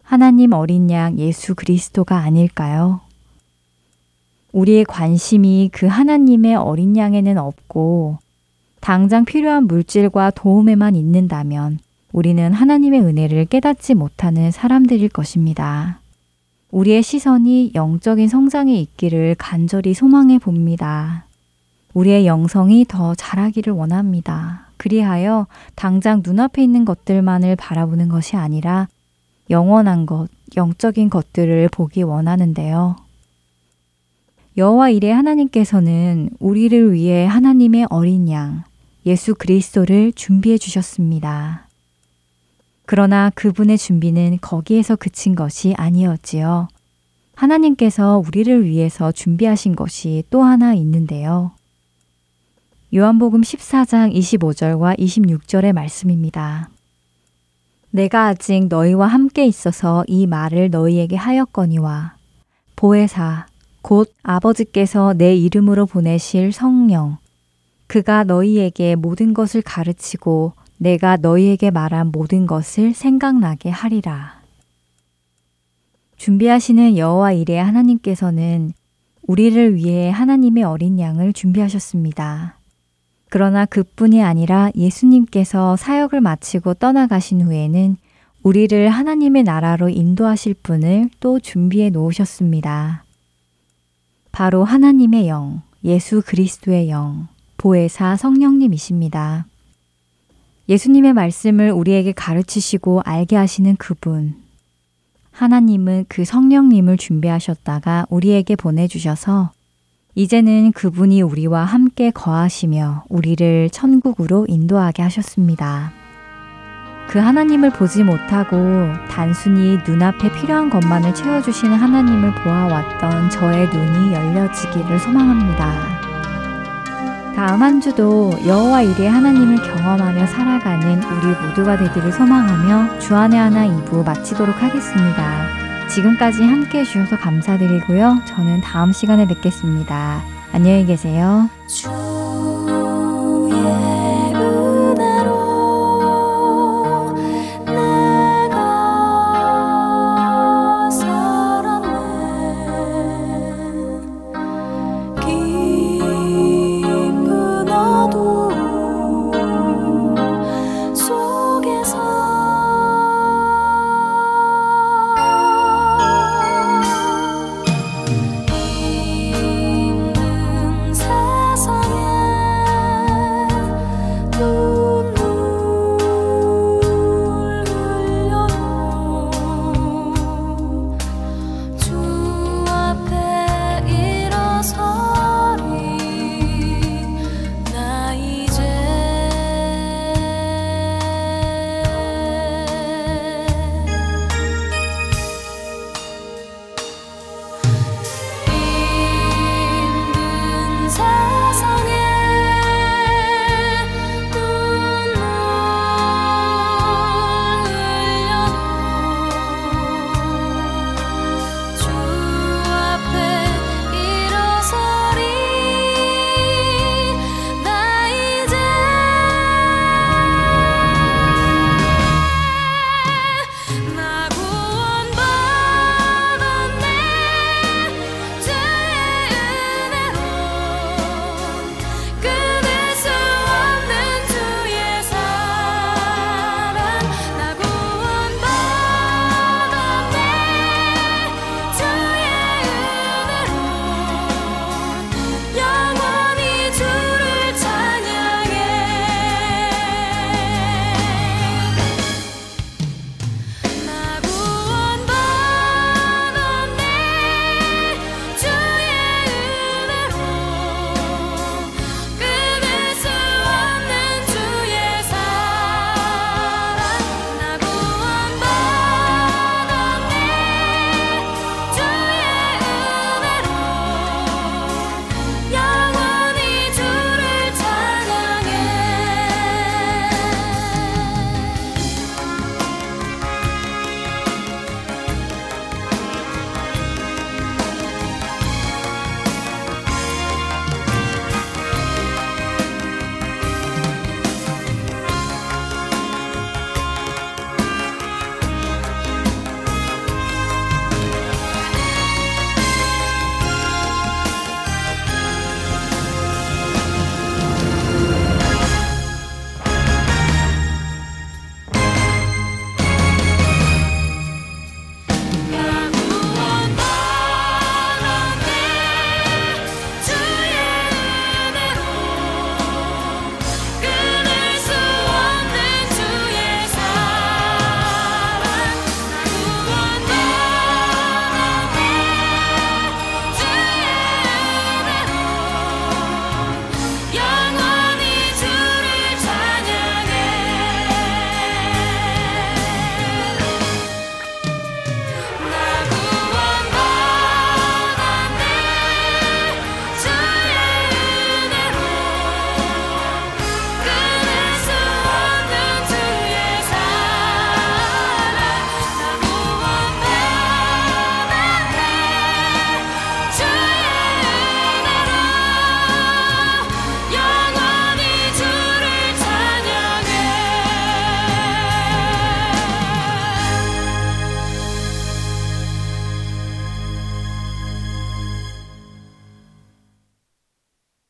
하나님 어린 양 예수 그리스도가 아닐까요? 우리의 관심이 그 하나님의 어린 양에는 없고 당장 필요한 물질과 도움에만 있는다면 우리는 하나님의 은혜를 깨닫지 못하는 사람들일 것입니다. 우리의 시선이 영적인 성장에 있기를 간절히 소망해 봅니다. 우리의 영성이 더 자라기를 원합니다. 그리하여 당장 눈앞에 있는 것들만을 바라보는 것이 아니라 영원한 것, 영적인 것들을 보기 원하는데요. 여호와 이레 하나님께서는 우리를 위해 하나님의 어린 양 예수 그리스도를 준비해 주셨습니다. 그러나 그분의 준비는 거기에서 그친 것이 아니었지요. 하나님께서 우리를 위해서 준비하신 것이 또 하나 있는데요. 요한복음 14장 25절과 26절의 말씀입니다. 내가 아직 너희와 함께 있어서 이 말을 너희에게 하였거니와 보혜사 곧 아버지께서 내 이름으로 보내실 성령 그가 너희에게 모든 것을 가르치고 내가 너희에게 말한 모든 것을 생각나게 하리라. 준비하시는 여호와 이레 하나님께서는 우리를 위해 하나님의 어린 양을 준비하셨습니다. 그러나 그뿐이 아니라 예수님께서 사역을 마치고 떠나가신 후에는 우리를 하나님의 나라로 인도하실 분을 또 준비해 놓으셨습니다. 바로 하나님의 영, 예수 그리스도의 영, 보혜사 성령님이십니다. 예수님의 말씀을 우리에게 가르치시고 알게 하시는 그분. 하나님은 그 성령님을 준비하셨다가 우리에게 보내주셔서 이제는 그분이 우리와 함께 거하시며 우리를 천국으로 인도하게 하셨습니다. 그 하나님을 보지 못하고 단순히 눈앞에 필요한 것만을 채워주시는 하나님을 보아왔던 저의 눈이 열려지기를 소망합니다. 다음 한 주도 여호와 이레 하나님을 경험하며 살아가는 우리 모두가 되기를 소망하며 주안의 하나 2부 마치도록 하겠습니다. 지금까지 함께 해주셔서 감사드리고요. 저는 다음 시간에 뵙겠습니다. 안녕히 계세요. 주